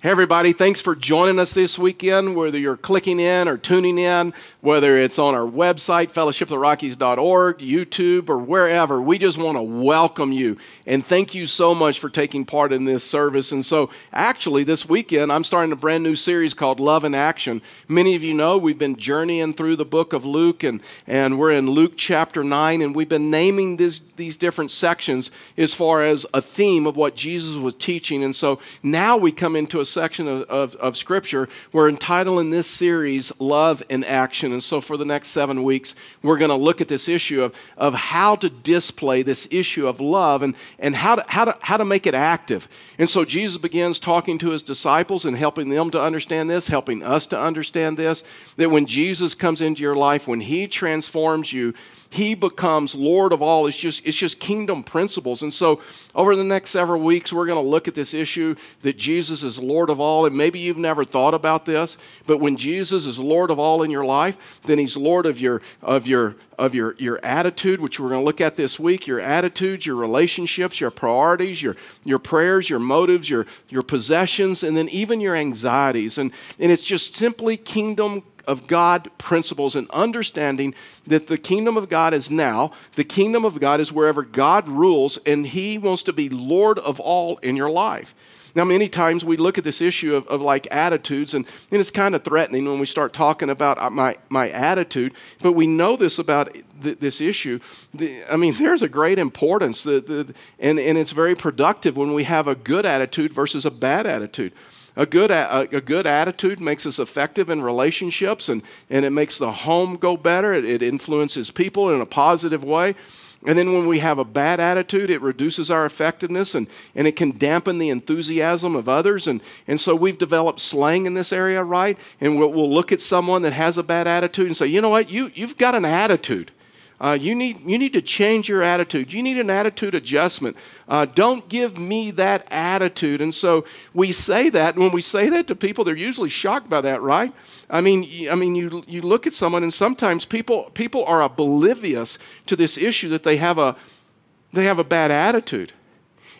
Hey, everybody, thanks for joining us this weekend, whether you're clicking in or tuning in, whether it's on our website, fellowshiptherockies.org, YouTube, or wherever. We just want to welcome you and thank you so much for taking part in this service. And so, actually, this weekend, I'm starting a brand new series called Love in Action. Many of you know we've been journeying through the book of Luke, and, and we're in Luke chapter 9, and we've been naming this, these different sections as far as a theme of what Jesus was teaching. And so, now we come into a section of, of, of, Scripture. We're entitling this series Love in Action. And so, for the next seven weeks, we're going to look at this issue of, of how to display this issue of love and, and how, to, how, to, how to make it active. And so, Jesus begins talking to his disciples and helping them to understand this, helping us to understand this that when Jesus comes into your life, when he transforms you, he becomes Lord of all. It's just, it's just kingdom principles. And so, over the next several weeks, we're going to look at this issue that Jesus is Lord of all. And maybe you've never thought about this, but when Jesus is Lord of all in your life, then He's Lord of your, of your, of your, your attitude, which we're going to look at this week your attitudes, your relationships, your priorities, your, your prayers, your motives, your, your possessions, and then even your anxieties. And, and it's just simply kingdom of God principles and understanding that the kingdom of God is now. The kingdom of God is wherever God rules, and He wants to be Lord of all in your life. Now, many times we look at this issue of, of like attitudes, and, and it's kind of threatening when we start talking about uh, my, my attitude, but we know this about th- this issue. The, I mean, there's a great importance, the, the, and, and it's very productive when we have a good attitude versus a bad attitude. A good, a, a, good attitude makes us effective in relationships and, and it makes the home go better. It, it influences people in a positive way. And then when we have a bad attitude, it reduces our effectiveness and, and it can dampen the enthusiasm of others. And, and so we've developed slang in this area, right? And we'll, we'll look at someone that has a bad attitude and say, you know what, you, you've got an attitude. Uh, you, need, you need to change your attitude. You need an attitude adjustment. Uh, don't give me that attitude. And so we say that, and when we say that to people, they're usually shocked by that, right? I mean, I mean you, you look at someone, and sometimes people, people are oblivious to this issue that they have a, they have a bad attitude.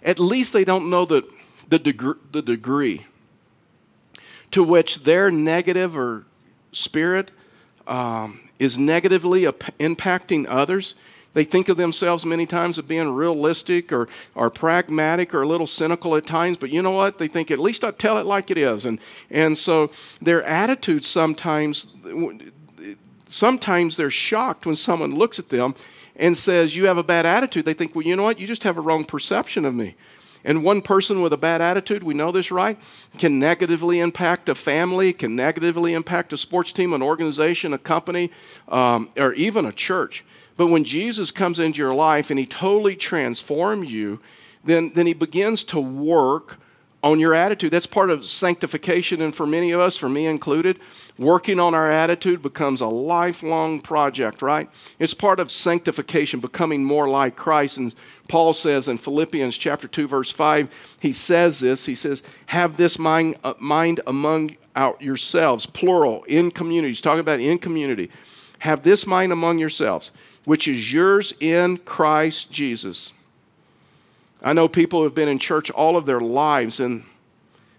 At least they don't know the, the, deg- the degree to which their negative or spirit um, is negatively impacting others. They think of themselves many times as being realistic or, or pragmatic or a little cynical at times, but you know what? They think, at least I tell it like it is. And, and so their attitudes sometimes, sometimes they're shocked when someone looks at them and says, You have a bad attitude. They think, Well, you know what? You just have a wrong perception of me. And one person with a bad attitude, we know this, right? Can negatively impact a family, can negatively impact a sports team, an organization, a company, um, or even a church. But when Jesus comes into your life and he totally transforms you, then, then he begins to work on your attitude. That's part of sanctification, and for many of us, for me included, working on our attitude becomes a lifelong project, right? It's part of sanctification, becoming more like Christ. And Paul says in Philippians chapter 2, verse 5, he says this. He says, Have this mind, uh, mind among out yourselves, plural, in community. He's talking about in community. Have this mind among yourselves, which is yours in Christ Jesus I know people who have been in church all of their lives and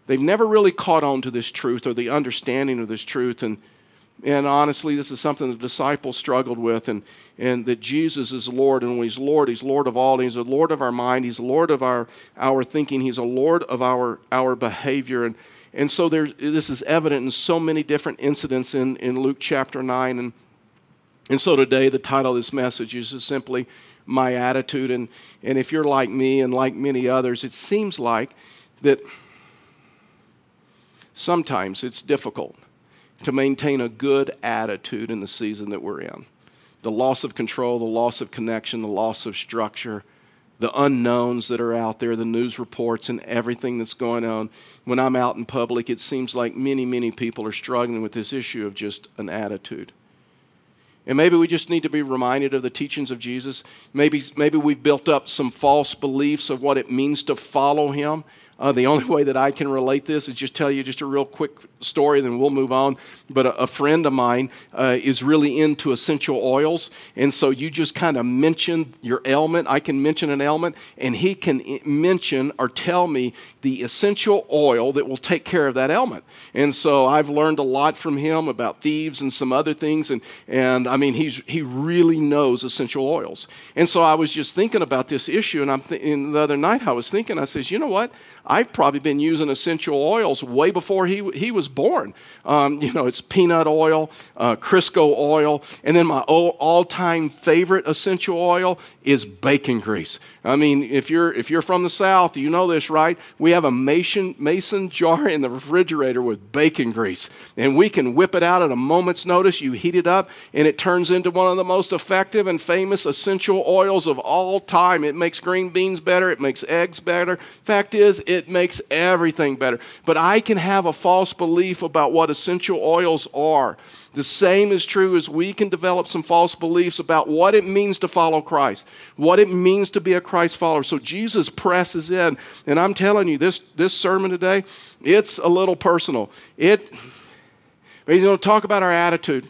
they've never really caught on to this truth or the understanding of this truth. And, and honestly, this is something the disciples struggled with, and, and that Jesus is Lord. And when He's Lord, He's Lord of all. He's the Lord of our mind. He's Lord of our, our thinking. He's a Lord of our, our behavior. And, and so there, this is evident in so many different incidents in, in Luke chapter 9. And, and so today, the title of this message is just simply my attitude. And, and if you're like me and like many others, it seems like that sometimes it's difficult to maintain a good attitude in the season that we're in. The loss of control, the loss of connection, the loss of structure, the unknowns that are out there, the news reports, and everything that's going on. When I'm out in public, it seems like many, many people are struggling with this issue of just an attitude. And maybe we just need to be reminded of the teachings of Jesus. Maybe, maybe we've built up some false beliefs of what it means to follow him. Uh, the only way that I can relate this is just tell you just a real quick story, then we'll move on. But a, a friend of mine uh, is really into essential oils. And so you just kind of mention your ailment. I can mention an ailment, and he can mention or tell me the essential oil that will take care of that ailment. And so I've learned a lot from him about thieves and some other things. And, and I mean, he's, he really knows essential oils. And so I was just thinking about this issue. And I'm th- the other night I was thinking, I says, you know what? I've probably been using essential oils way before he, he was born. Um, you know, it's peanut oil, uh, Crisco oil, and then my all time favorite essential oil is bacon grease. I mean, if you're, if you're from the South, you know this, right? We have a mason, mason jar in the refrigerator with bacon grease, and we can whip it out at a moment's notice. You heat it up, and it turns into one of the most effective and famous essential oils of all time. It makes green beans better, it makes eggs better. Fact is, it makes everything better. But I can have a false belief about what essential oils are. The same is true as we can develop some false beliefs about what it means to follow Christ, what it means to be a Christ follower. So Jesus presses in, and I'm telling you, this, this sermon today, it's a little personal. It, he's going to talk about our attitude.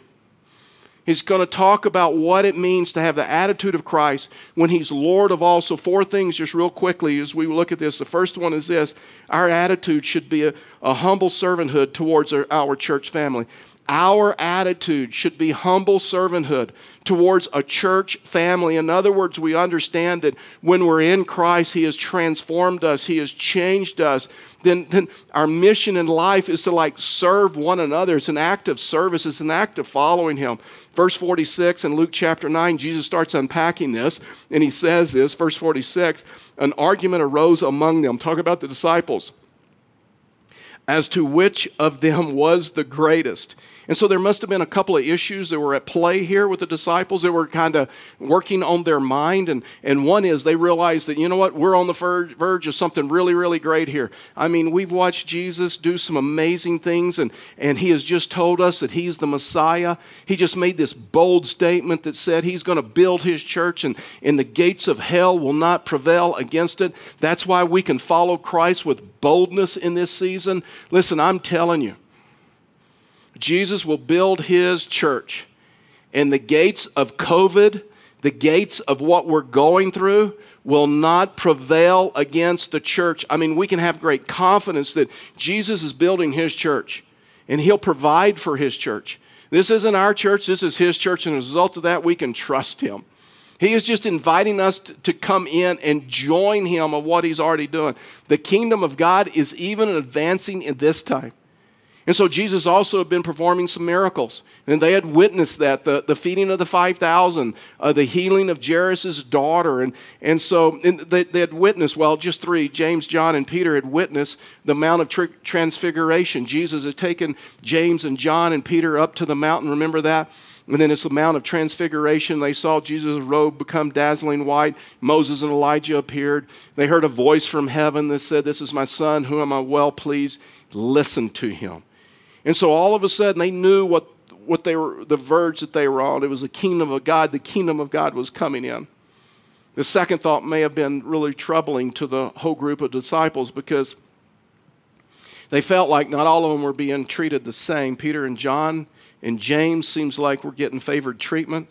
He's going to talk about what it means to have the attitude of Christ when He's Lord of all. So, four things just real quickly as we look at this. The first one is this our attitude should be a, a humble servanthood towards our, our church family. Our attitude should be humble servanthood towards a church family. In other words, we understand that when we're in Christ, He has transformed us, He has changed us. Then, then our mission in life is to like serve one another. It's an act of service, it's an act of following Him. Verse 46 in Luke chapter 9, Jesus starts unpacking this, and He says this, verse 46 an argument arose among them. Talk about the disciples as to which of them was the greatest. And so there must have been a couple of issues that were at play here with the disciples that were kind of working on their mind. And, and one is they realized that, you know what, we're on the verge of something really, really great here. I mean, we've watched Jesus do some amazing things, and, and he has just told us that he's the Messiah. He just made this bold statement that said he's going to build his church, and, and the gates of hell will not prevail against it. That's why we can follow Christ with boldness in this season. Listen, I'm telling you. Jesus will build his church. And the gates of COVID, the gates of what we're going through, will not prevail against the church. I mean, we can have great confidence that Jesus is building his church and he'll provide for his church. This isn't our church, this is his church, and as a result of that, we can trust him. He is just inviting us to, come in and join him of what he's already doing. The kingdom of God is even advancing in this time. And so Jesus also had been performing some miracles. And they had witnessed that the, the feeding of the 5,000, uh, the healing of Jairus' daughter. And, and so and they, they, had witnessed, well, just three James, John, and Peter had witnessed the Mount of tri- Transfiguration. Jesus had taken James and John and Peter up to the mountain. Remember that? And then it's the Mount of Transfiguration. They saw Jesus' robe become dazzling white. Moses and Elijah appeared. They heard a voice from heaven that said, This is my son, whom I'm well pleased. Listen to him. And so all of a sudden they knew what, what they were, the verge that they were on. It was the kingdom of God. The kingdom of God was coming in. The second thought may have been really troubling to the whole group of disciples because they felt like not all of them were being treated the same. Peter and John and James seems like were getting favored treatment.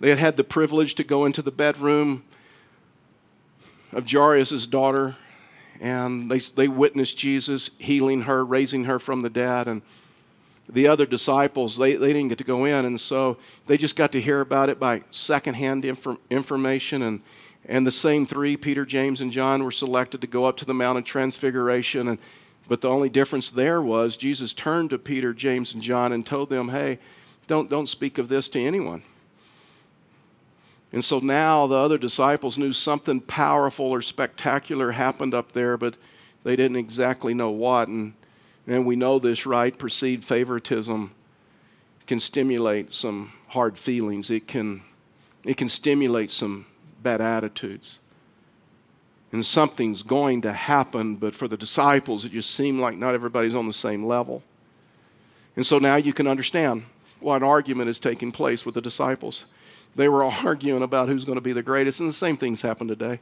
They had had the privilege to go into the bedroom of Jairus' daughter, and they, they witnessed Jesus healing her, raising her from the dead, and the other disciples, they, they didn't get to go in, and so they just got to hear about it by secondhand inf- information. And, and the same three, Peter, James, and John, were selected to go up to the Mount of Transfiguration. And, but the only difference there was Jesus turned to Peter, James, and John and told them, hey, don't, don't speak of this to anyone. And so now the other disciples knew something powerful or spectacular happened up there, but they didn't exactly know what. And and we know this, right? Perceived favoritism can stimulate some hard feelings. It can, it can stimulate some bad attitudes. And something's going to happen, but for the disciples, it just seemed like not everybody's on the same level. And so now you can understand why an argument is taking place with the disciples. They were arguing about who's going to be the greatest, and the same things happen today.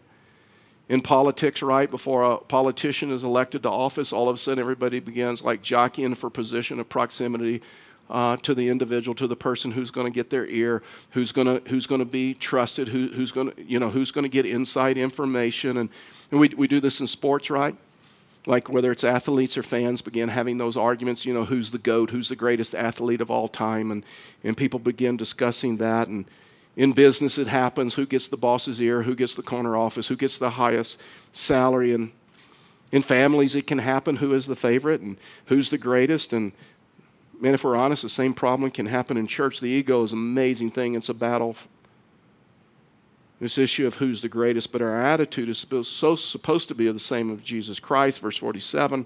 In politics, right? Before a politician is elected to office, all of a sudden everybody begins like jockeying for position of proximity uh, to the individual, to the person who's going to get their ear, who's going to who's going to be trusted, who, who's going to you know who's going to get inside information, and, and we we do this in sports, right? Like whether it's athletes or fans begin having those arguments, you know, who's the goat, who's the greatest athlete of all time, and and people begin discussing that and in business, it happens who gets the boss's ear, who gets the corner office, who gets the highest salary. And in families, it can happen who is the favorite and who's the greatest. And man, if we're honest, the same problem can happen in church. The ego is an amazing thing, it's a battle. This issue of who's the greatest, but our attitude is so supposed to be the same of Jesus Christ, verse 47.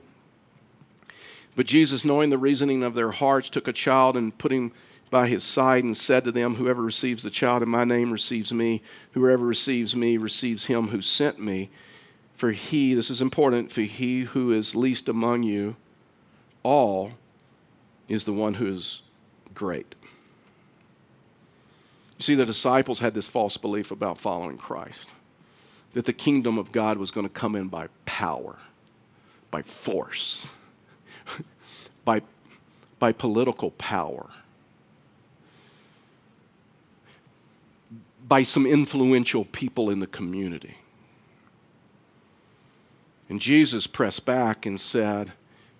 But Jesus, knowing the reasoning of their hearts, took a child and put him by his side and said to them, Whoever receives the child in my name receives me. Whoever receives me receives him who sent me. For he, this is important, for he who is least among you all is the one who is great. You see, the disciples had this false belief about following Christ that the kingdom of God was going to come in by power, by force, by, by political power by some influential people in the community. And Jesus pressed back and said,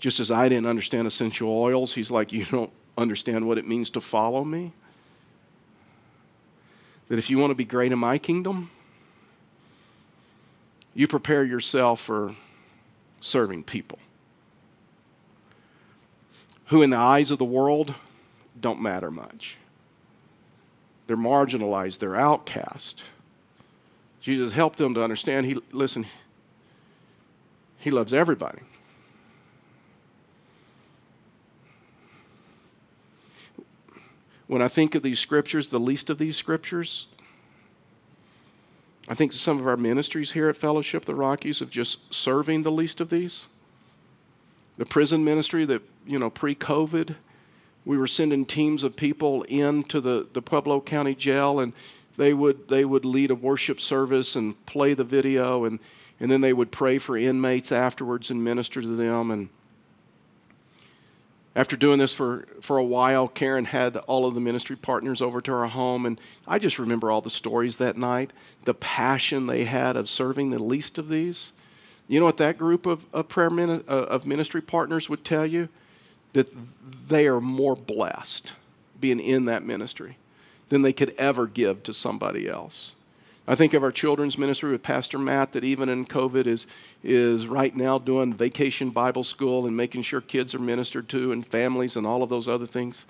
just as I didn't understand essential oils, he's like, You don't understand what it means to follow me? That if you want to be great in my kingdom, you prepare yourself for serving people who, in the eyes of the world, don't matter much. They're marginalized, they're outcast. Jesus helped them to understand he listen, he loves everybody. When I think of these scriptures, the least of these scriptures, I think some of our ministries here at Fellowship the Rockies of just serving the least of these. The prison ministry that, you know, pre COVID, we were sending teams of people into the, the Pueblo County Jail, and they would, they would lead a worship service and play the video, and, and then they would pray for inmates afterwards and minister to them. And after doing this for, for a while, Karen had all of the ministry partners over to our home, and I just remember all the stories that night, the passion they had of serving the least of these. You know what that group of, of prayer min, uh, of ministry partners would tell you? That they are more blessed being in that ministry than they could ever give to somebody else. I think of our children's ministry with Pastor Matt that even in COVID is, is right now doing vacation Bible school and making sure kids are ministered to and families and all of those other things.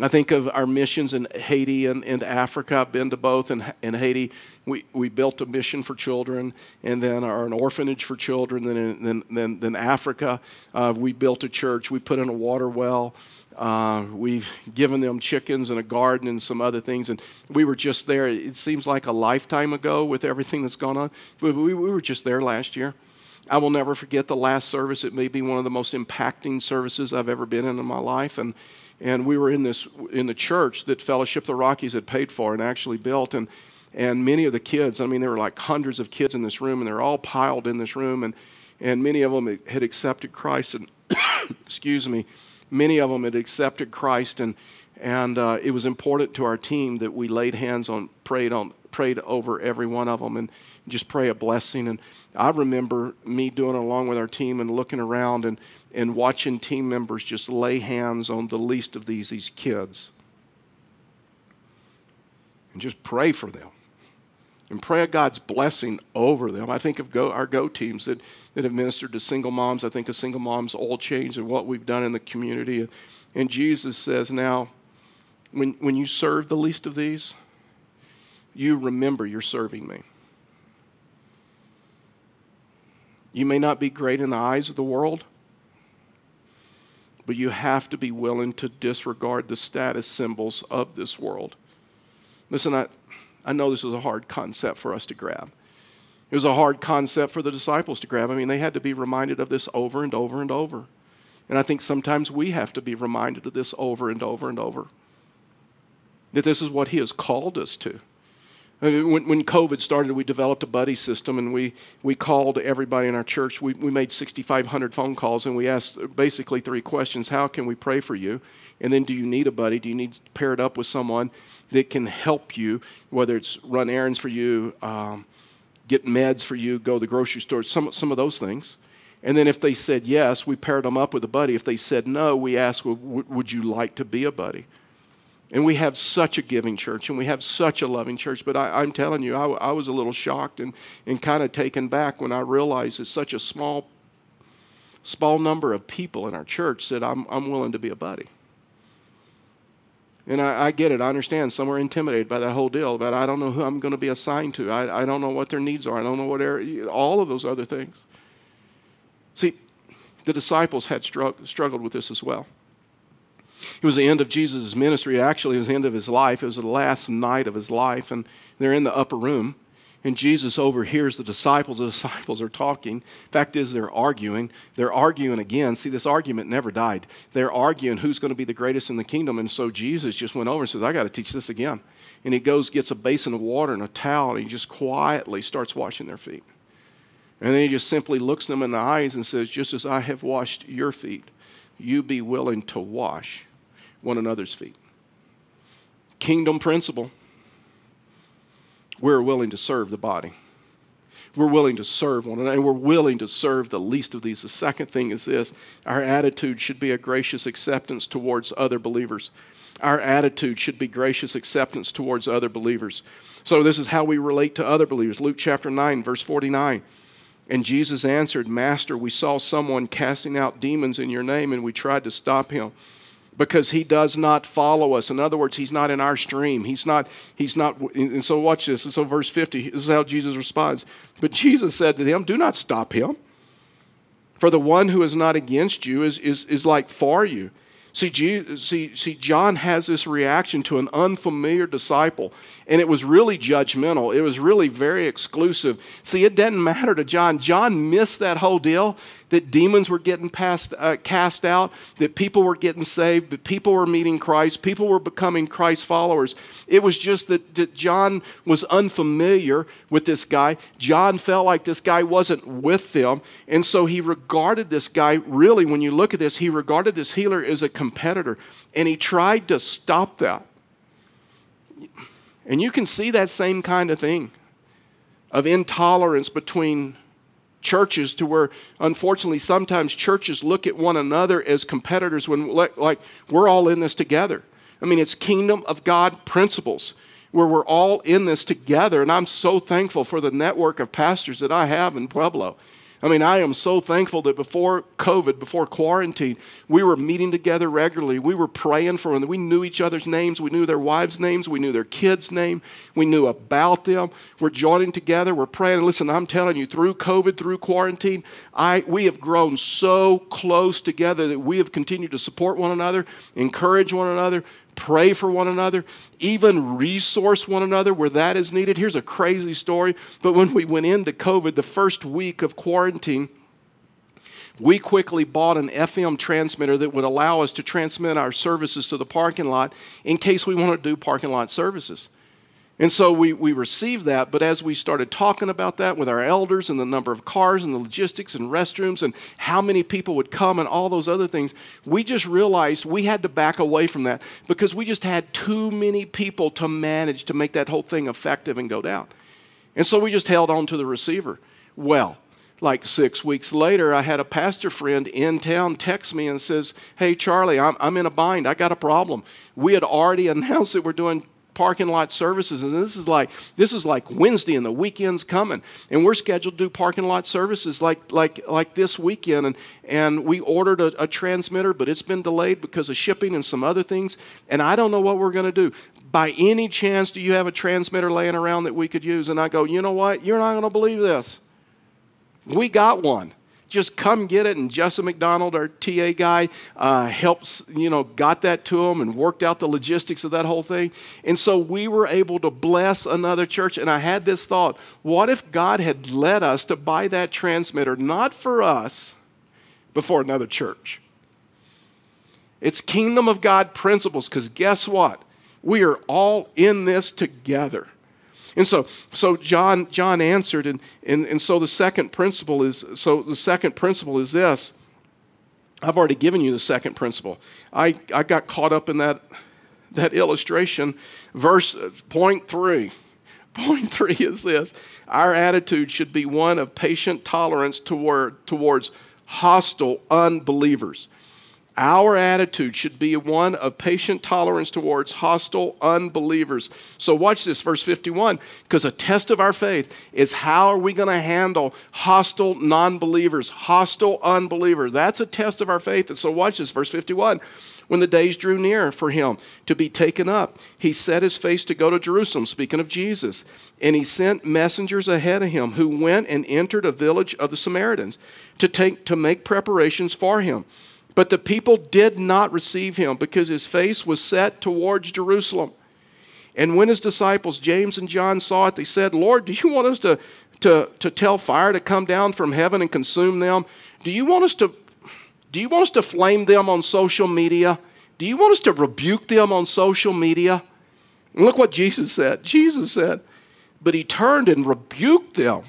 I think of our missions in Haiti and, and Africa. I've been to both. In, in Haiti, we, we built a mission for children, and then our, an orphanage for children. Then, then, then, then Africa, uh, we built a church. We put in a water well. Uh, we've given them chickens and a garden and some other things. And we were just there. It seems like a lifetime ago with everything that's gone on. But we, we were just there last year. I will never forget the last service. It may be one of the most impacting services I've ever been in in my life. And and we were in this in the church that Fellowship the Rockies had paid for and actually built, and and many of the kids, I mean, there were like hundreds of kids in this room, and they're all piled in this room, and and many of them had accepted Christ, and excuse me, many of them had accepted Christ, and and uh, it was important to our team that we laid hands on, prayed on, prayed over every one of them, and just pray a blessing. And I remember me doing it along with our team and looking around and, and watching team members just lay hands on the least of these, these kids. And just pray for them. And pray God's blessing over them. I think of go, our Go teams that, that have ministered to single moms. I think of single moms all change and what we've done in the community. And Jesus says, now, when, when you serve the least of these, you remember you're serving me. You may not be great in the eyes of the world, but you have to be willing to disregard the status symbols of this world. Listen, I, I know this is a hard concept for us to grab. It was a hard concept for the disciples to grab. I mean, they had to be reminded of this over and over and over. And I think sometimes we have to be reminded of this over and over and over. That this is what He has called us to. When, when COVID started, we developed a buddy system and we, we called everybody in our church. We, we made 6,500 phone calls and we asked basically three questions How can we pray for you? And then, do you need a buddy? Do you need paired up with someone that can help you, whether it's run errands for you, um, get meds for you, go to the grocery store, some, some of those things. And then if they said yes, we paired them up with a buddy. If they said no, we asked, well, would you like to be a buddy? And we have such a giving church and we have such a loving church. But I, am telling you, I, I, was a little shocked and, and kind of taken back when I realized it's such a small, small number of people in our church that I'm, I'm willing to be a buddy. And I, I, get it. I understand. Some are intimidated by that whole deal, but I don't know who I'm going to be assigned to. I, I don't know what their needs are. I don't know what area, all of those other things. See, the disciples had strugg- struggled with this as well. It was the end of Jesus' ministry. Actually, it was the end of his life. It was the last night of his life, and they're in the upper room and Jesus overhears the disciples. The disciples are talking. Fact is, they're arguing. They're arguing again. See, this argument never died. They're arguing who's going to be the greatest in the kingdom. And so Jesus just went over and says, I got to teach this again. And he goes, gets a basin of water and a towel, and he just quietly starts washing their feet. And then he just simply looks them in the eyes and says, Just as I have washed your feet, you be willing to wash one another's feet. Kingdom principle we're willing to serve the body. We're willing to serve one another, and we're willing to serve the least of these. The second thing is this our attitude should be a gracious acceptance towards other believers. Our attitude should be gracious acceptance towards other believers. So, this is how we relate to other believers. Luke chapter 9, verse 49. And Jesus answered, Master, we saw someone casting out demons in your name, and we tried to stop him because he does not follow us. In other words, he's not in our stream. He's not, he's not, and so watch this. And so verse 50, this is how Jesus responds. But Jesus said to them, Do not stop him. For the one who is not against you is, is, is like for you. See, see, see, John has this reaction to an unfamiliar disciple, and it was really judgmental. It was really very exclusive. See, it doesn't matter to John. John missed that whole deal that demons were getting passed, uh, cast out, that people were getting saved, that people were meeting Christ, people were becoming Christ followers. It was just that, that John was unfamiliar with this guy. John felt like this guy wasn't with them, and so he regarded this guy, really, when you look at this, he regarded this healer as a competitor, and he tried to stop that. And you can see that same kind of thing of intolerance between churches to where unfortunately sometimes churches look at one another as competitors when like we're all in this together i mean it's kingdom of god principles where we're all in this together and i'm so thankful for the network of pastors that i have in pueblo I mean, I am so thankful that before COVID, before quarantine, we were meeting together regularly. We were praying for them. We knew each other's names. We knew their wives' names. We knew their kids' name. We knew about them. We're joining together. We're praying. And listen, I'm telling you, through COVID, through quarantine, I, we have grown so close together that we have continued to support one another, encourage one another, pray for one another, even resource one another where that is needed. Here's a crazy story. But when we went into COVID, the first week of quarantine, we quickly bought an FM transmitter that would allow us to transmit our services to the parking lot in case we want to do parking lot services. And so we, we received that, but as we started talking about that with our elders and the number of cars and the logistics and restrooms and how many people would come and all those other things, we just realized we had to back away from that because we just had too many people to manage to make that whole thing effective and go down. And so we just held on to the receiver. Well, like six weeks later, I had a pastor friend in town text me and says, Hey, Charlie, I'm, I'm in a bind. I got a problem. We had already announced that we're doing parking lot services and this is like this is like wednesday and the weekend's coming. And we're scheduled to do parking lot services like like like this weekend. And and we ordered a, a transmitter but it's been delayed because of shipping and some other things. And i don't know what we're going to do. By any chance do you have a transmitter laying around that we could use? And i go you know what? You're not going to believe this. We got one just come get it. And Justin McDonald, our TA guy, uh, helps, you know, got that to him and worked out the logistics of that whole thing. And so we were able to bless another church. And I had this thought what if God had led us to buy that transmitter, not for us, but for another church? It's kingdom of God principles because guess what? We are all in this together. And so, so John, John answered, and, and, and so the second principle is so the second principle is this. I've already given you the second principle. I, I got caught up in that, that illustration. Verse uh, point three. Point three is this our attitude should be one of patient tolerance toward, towards hostile unbelievers. Our attitude should be one of patient tolerance towards hostile unbelievers. So, watch this, verse 51, because a test of our faith is how are we going to handle hostile non believers, hostile unbelievers. That's a test of our faith. And so, watch this, verse 51. When the days drew near for him to be taken up, he set his face to go to Jerusalem, speaking of Jesus. And he sent messengers ahead of him who went and entered a village of the Samaritans to, take, to make preparations for him. But the people did not receive him because his face was set towards Jerusalem. And when his disciples, James and John, saw it, they said, Lord, do you want us to, to, to tell fire to come down from heaven and consume them? Do you want us to do you want us to flame them on social media? Do you want us to rebuke them on social media? And look what Jesus said. Jesus said, but he turned and rebuked them.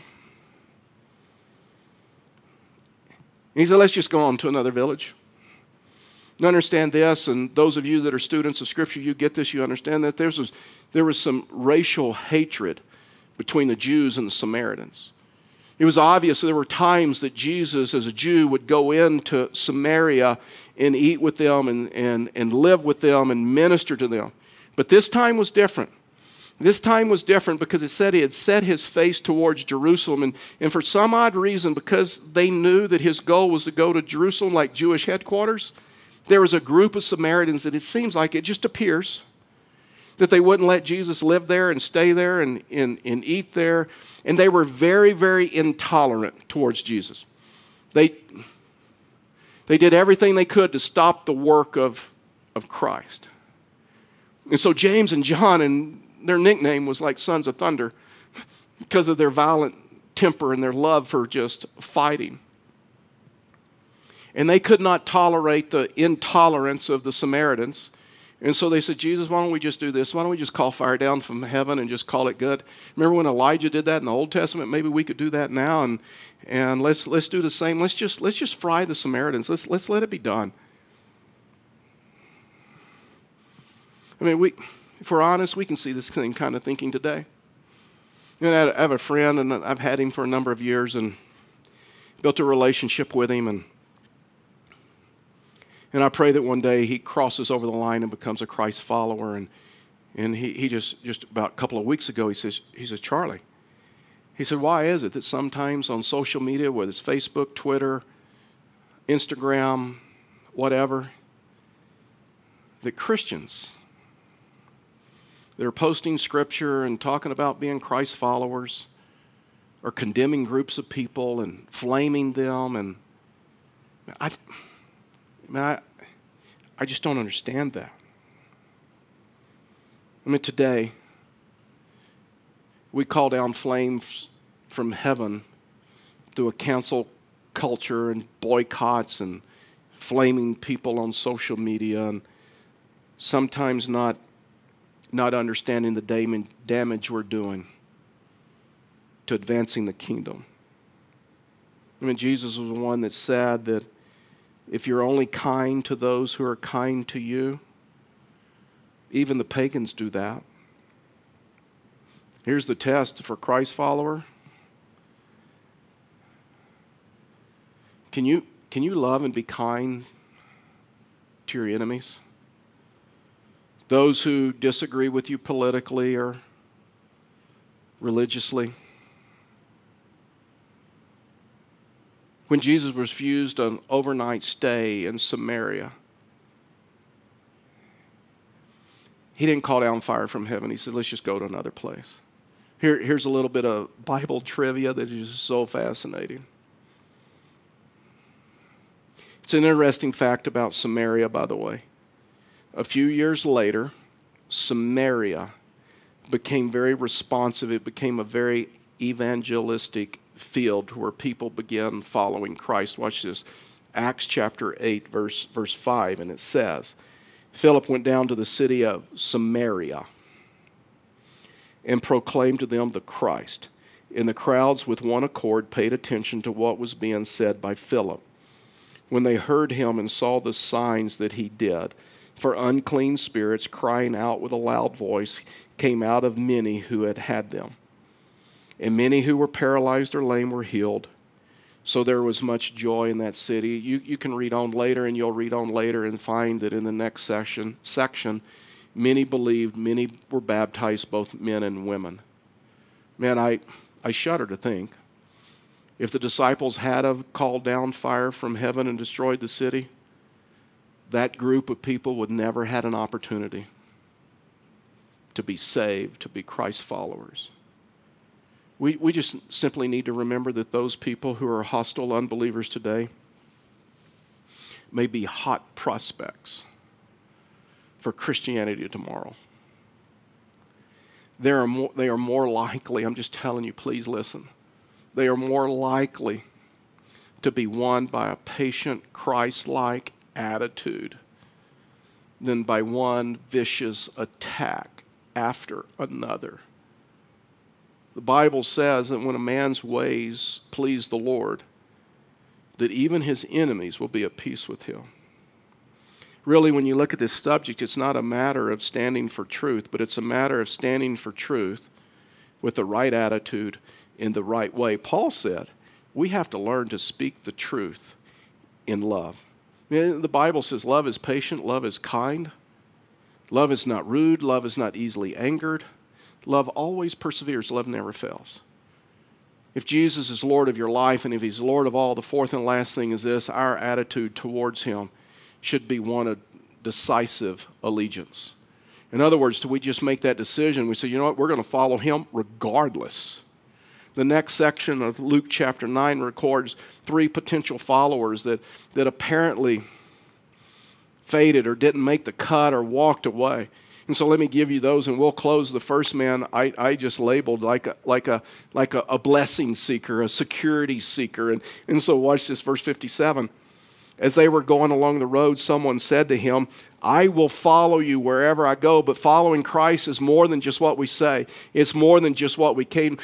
He said, let's just go on to another village. You understand this, and those of you that are students of Scripture, you get this, you understand that there was, there was some racial hatred between the Jews and the Samaritans. It was obvious there were times that Jesus, as a Jew, would go into Samaria and eat with them and, and, and live with them and minister to them. But this time was different. This time was different because it said he had set his face towards Jerusalem. And, and for some odd reason, because they knew that his goal was to go to Jerusalem like Jewish headquarters, there was a group of Samaritans that it seems like it just appears that they wouldn't let Jesus live there and stay there and, and, and eat there. And they were very, very intolerant towards Jesus. They, they did everything they could to stop the work of, of Christ. And so James and John, and their nickname was like Sons of Thunder because of their violent temper and their love for just fighting. And they could not tolerate the intolerance of the Samaritans. And so they said, Jesus, why don't we just do this? Why don't we just call fire down from heaven and just call it good? Remember when Elijah did that in the Old Testament? Maybe we could do that now and, and let's, let's do the same. Let's just, let's just fry the Samaritans. Let's, let's let it be done. I mean, we, if we're honest, we can see this kind of thinking today. You know, I have a friend, and I've had him for a number of years and built a relationship with him. And and I pray that one day he crosses over the line and becomes a Christ follower. And, and he, he just, just about a couple of weeks ago, he says, he says, Charlie, he said, why is it that sometimes on social media, whether it's Facebook, Twitter, Instagram, whatever, that Christians that are posting scripture and talking about being Christ followers are condemning groups of people and flaming them and I I I, I just don't understand that. I mean, today, we call down flames from heaven through a cancel culture and boycotts and flaming people on social media and sometimes not, not understanding the damage we're doing to advancing the kingdom. I mean, Jesus was the one that said that if you're only kind to those who are kind to you, even the pagans do that. Here's the test for Christ follower. Can you, can you love and be kind to your enemies? Those who disagree with you politically or religiously? When Jesus was refused an overnight stay in Samaria. He didn't call down fire from heaven. He said, let's just go to another place. Here, here's a little bit of Bible trivia that is so fascinating. It's an interesting fact about Samaria, by the way. A few years later, Samaria became very responsive. It became a very evangelistic field where people begin following Christ. Watch this. Acts chapter 8, verse, verse 5, and it says, Philip went down to the city of Samaria and proclaimed to them the Christ. And the crowds, with one accord, paid attention to what was being said by Philip. When they heard him and saw the signs that he did, for unclean spirits, crying out with a loud voice, came out of many who had had them. And many who were paralyzed or lame were healed. So there was much joy in that city. You, you can read on later, and you'll read on later and find that in the next section, section many believed, many were baptized, both men and women. Man, I, I shudder to think if the disciples had have called down fire from heaven and destroyed the city, that group of people would never had an opportunity to be saved, to be Christ followers. We, we just simply need to remember that those people who are hostile unbelievers today may be hot prospects for Christianity tomorrow. They are, more, they are more likely, I'm just telling you, please listen. They are more likely to be won by a patient, Christ like attitude than by one vicious attack after another. The Bible says that when a man's ways please the Lord, that even his enemies will be at peace with him. Really, when you look at this subject, it's not a matter of standing for truth, but it's a matter of standing for truth with the right attitude in the right way. Paul said, we have to learn to speak the truth in love. The Bible says love is patient, love is kind, love is not rude, love is not easily angered, Love always perseveres, love never fails. If Jesus is Lord of your life and if He's Lord of all, the fourth and last thing is this our attitude towards Him should be one of decisive allegiance. In other words, do we just make that decision? We say, you know what, we're going to follow Him regardless. The next section of Luke chapter 9 records three potential followers that, that apparently faded or didn't make the cut or walked away. And so let me give you those, and we'll close. The first man I, I just labeled like a, like, a, like a, a blessing seeker, a security seeker. And, and so watch this, verse 57. As they were going along the road, someone said to him, I will follow you wherever I go. But following Christ is more than just what we say, it's more than just what we came,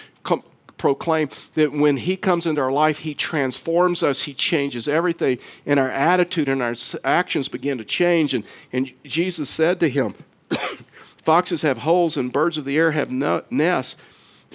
proclaim. That when He comes into our life, He transforms us, He changes everything, and our attitude and our actions begin to change. And, and Jesus said to him, Foxes have holes and birds of the air have no- nests,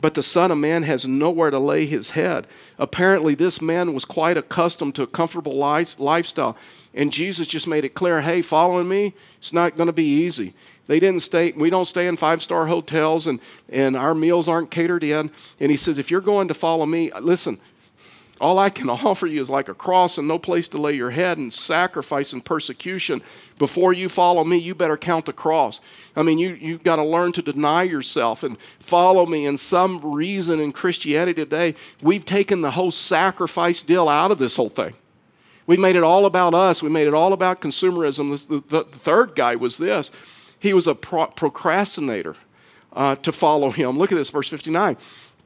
but the Son of Man has nowhere to lay his head. Apparently, this man was quite accustomed to a comfortable life, lifestyle. And Jesus just made it clear hey, following me, it's not going to be easy. They didn't stay, we don't stay in five star hotels and, and our meals aren't catered in. And he says, if you're going to follow me, listen, all I can offer you is like a cross and no place to lay your head and sacrifice and persecution. Before you follow me, you better count the cross. I mean, you, you've got to learn to deny yourself and follow me. And some reason in Christianity today, we've taken the whole sacrifice deal out of this whole thing. We made it all about us. We made it all about consumerism. The, the, the third guy was this he was a pro- procrastinator uh, to follow him. Look at this, verse 59.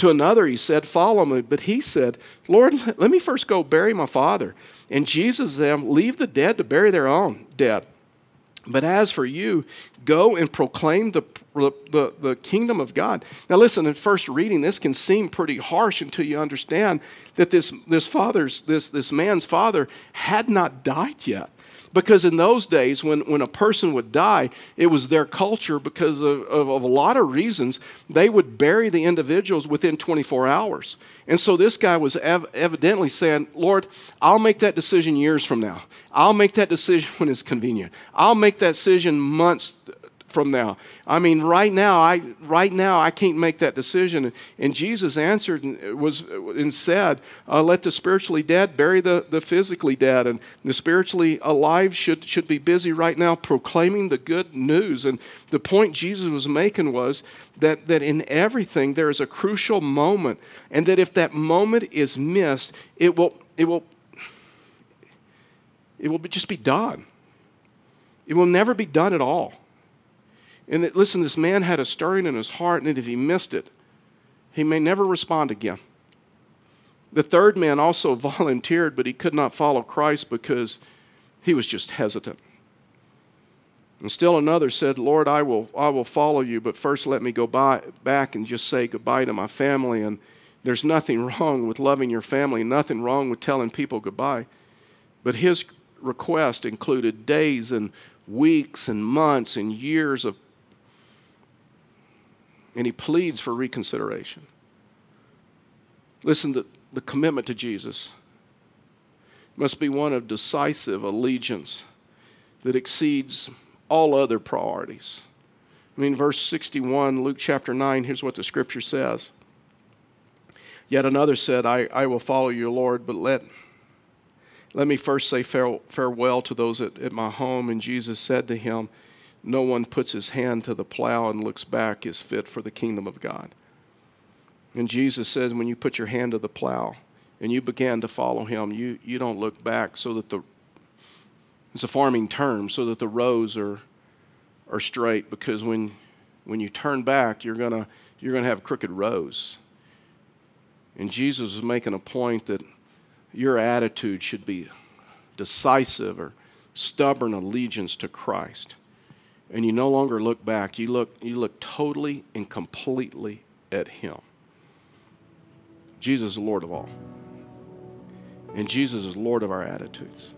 To another, he said, Follow me. But he said, Lord, let me first go bury my father. And Jesus them, Leave the dead to bury their own dead. But as for you, go and proclaim the, the, the kingdom of God. Now, listen, in first reading, this can seem pretty harsh until you understand that this, this father's, this, this man's father had not died yet. Because in those days, when, when a person would die, it was their culture because of, of, of, a lot of reasons, they would bury the individuals within 24 hours. And so this guy was ev- evidently saying, Lord, I'll make that decision years from now. I'll make that decision when it's convenient. I'll make that decision months from now. I mean, right now, I right now I can't make that decision. And Jesus answered and was and said, uh, "Let the spiritually dead bury the, the physically dead, and the spiritually alive should should be busy right now proclaiming the good news." And the point Jesus was making was that that in everything there is a crucial moment, and that if that moment is missed, it will it will it will just be done. It will never be done at all. And that, listen, this man had a stirring in his heart, and if he missed it, he may never respond again. The third man also volunteered, but he could not follow Christ because he was just hesitant. And still another said, Lord, I will, I will follow you, but first let me go by, back and just say goodbye to my family. And there's nothing wrong with loving your family, nothing wrong with telling people goodbye. But his request included days and weeks and months and years of, and he pleads for reconsideration. Listen, the, the commitment to Jesus must be one of decisive allegiance that exceeds all other priorities. I mean, verse 61, Luke chapter 9, here's what the scripture says. Yet another said, I, I will follow you, Lord, but let, let me first say farewell to those at, at my home. And Jesus said to him, No one puts his hand to the plow and looks back is fit for the kingdom of God. And Jesus says, When you put your hand to the plow and you began to follow him, you, you don't look back so that the it's a farming term so that the rows are, are straight because when, when you turn back, you're going you're going to have crooked rows. And Jesus is making a point that your attitude should be decisive or stubborn allegiance to Christ. And you no longer look back, you look, you look totally and completely at Him. Jesus is Lord of all. And Jesus is Lord of our attitudes.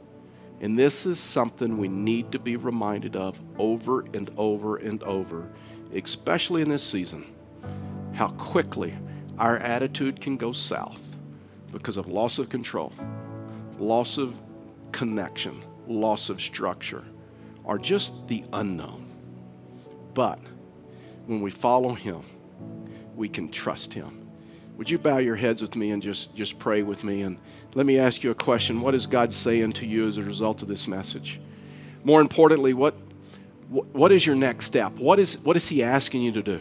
And this is something we need to be reminded of over and over and over, especially in this season. How quickly our attitude can go south because of loss of control, loss of connection, loss of structure, or just the unknown. But when we follow Him, we can trust Him. Would you bow your heads with me and just, just pray with me? And let me ask you a question. What is God saying to you as a result of this message? More importantly, what, what is your next step? What is, what is He asking you to do?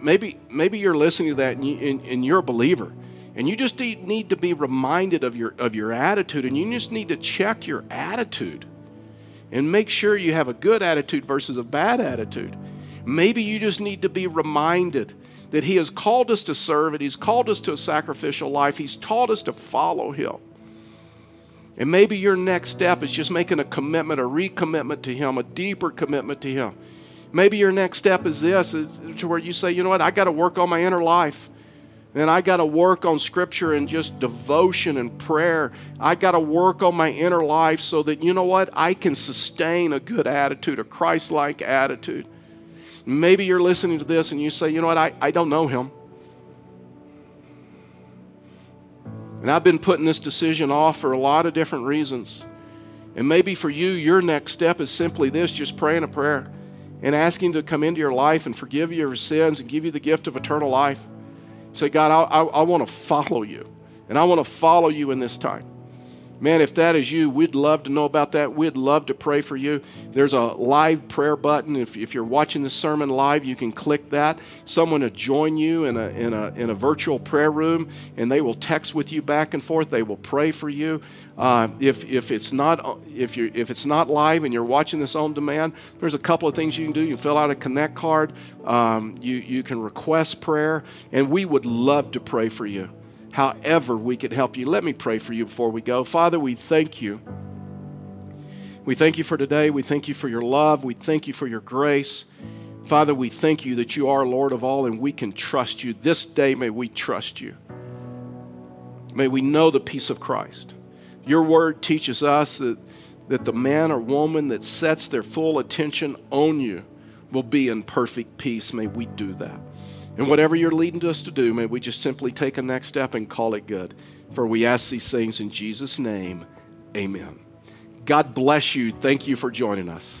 Maybe, maybe you're listening to that and, you, you're a believer. And you just need to be reminded of your, of your attitude, and you just need to check your attitude and make sure you have a good attitude versus a bad attitude. Maybe you just need to be reminded that He has called us to serve and He's called us to a sacrificial life. He's taught us to follow Him. And maybe your next step is just making a commitment, a recommitment to Him, a deeper commitment to Him. Maybe your next step is this, is to where you say, you know what, I got to work on my inner life. And I got to work on scripture and just devotion and prayer. I got to work on my inner life so that, you know what, I can sustain a good attitude, a Christ like attitude. Maybe you're listening to this and you say, you know what, I, I don't know him. And I've been putting this decision off for a lot of different reasons. And maybe for you, your next step is simply this just praying a prayer and asking to come into your life and forgive you your sins and give you the gift of eternal life. Say, God, I, I, I want to follow you. And I want to follow you in this time. Man, if that is you, we'd love to know about that. We'd love to pray for you. There's a live prayer button. If, if you're watching the sermon live, you can click that. Someone will join you in a, in, a, in a virtual prayer room, and they will text with you back and forth. They will pray for you. Uh, if, if, it's not, if, you if it's not live and you're watching this on demand, there's a couple of things you can do. You can fill out a Connect card, um, you, you can request prayer, and we would love to pray for you however we could help you. Let me pray for you before we go. Father, we thank you. We thank you for today. We thank you for your love. We thank you for your grace. Father, we thank you that you are Lord of all and we can trust you. This day, may we trust you. May we know the peace of Christ. Your word teaches us that, that the man or woman that sets their full attention on you will be in perfect peace. May we do that. And whatever you're leading us to do, may we just simply take a next step and call it good. For we ask these things in Jesus' name. Amen. God bless you. Thank you for joining us.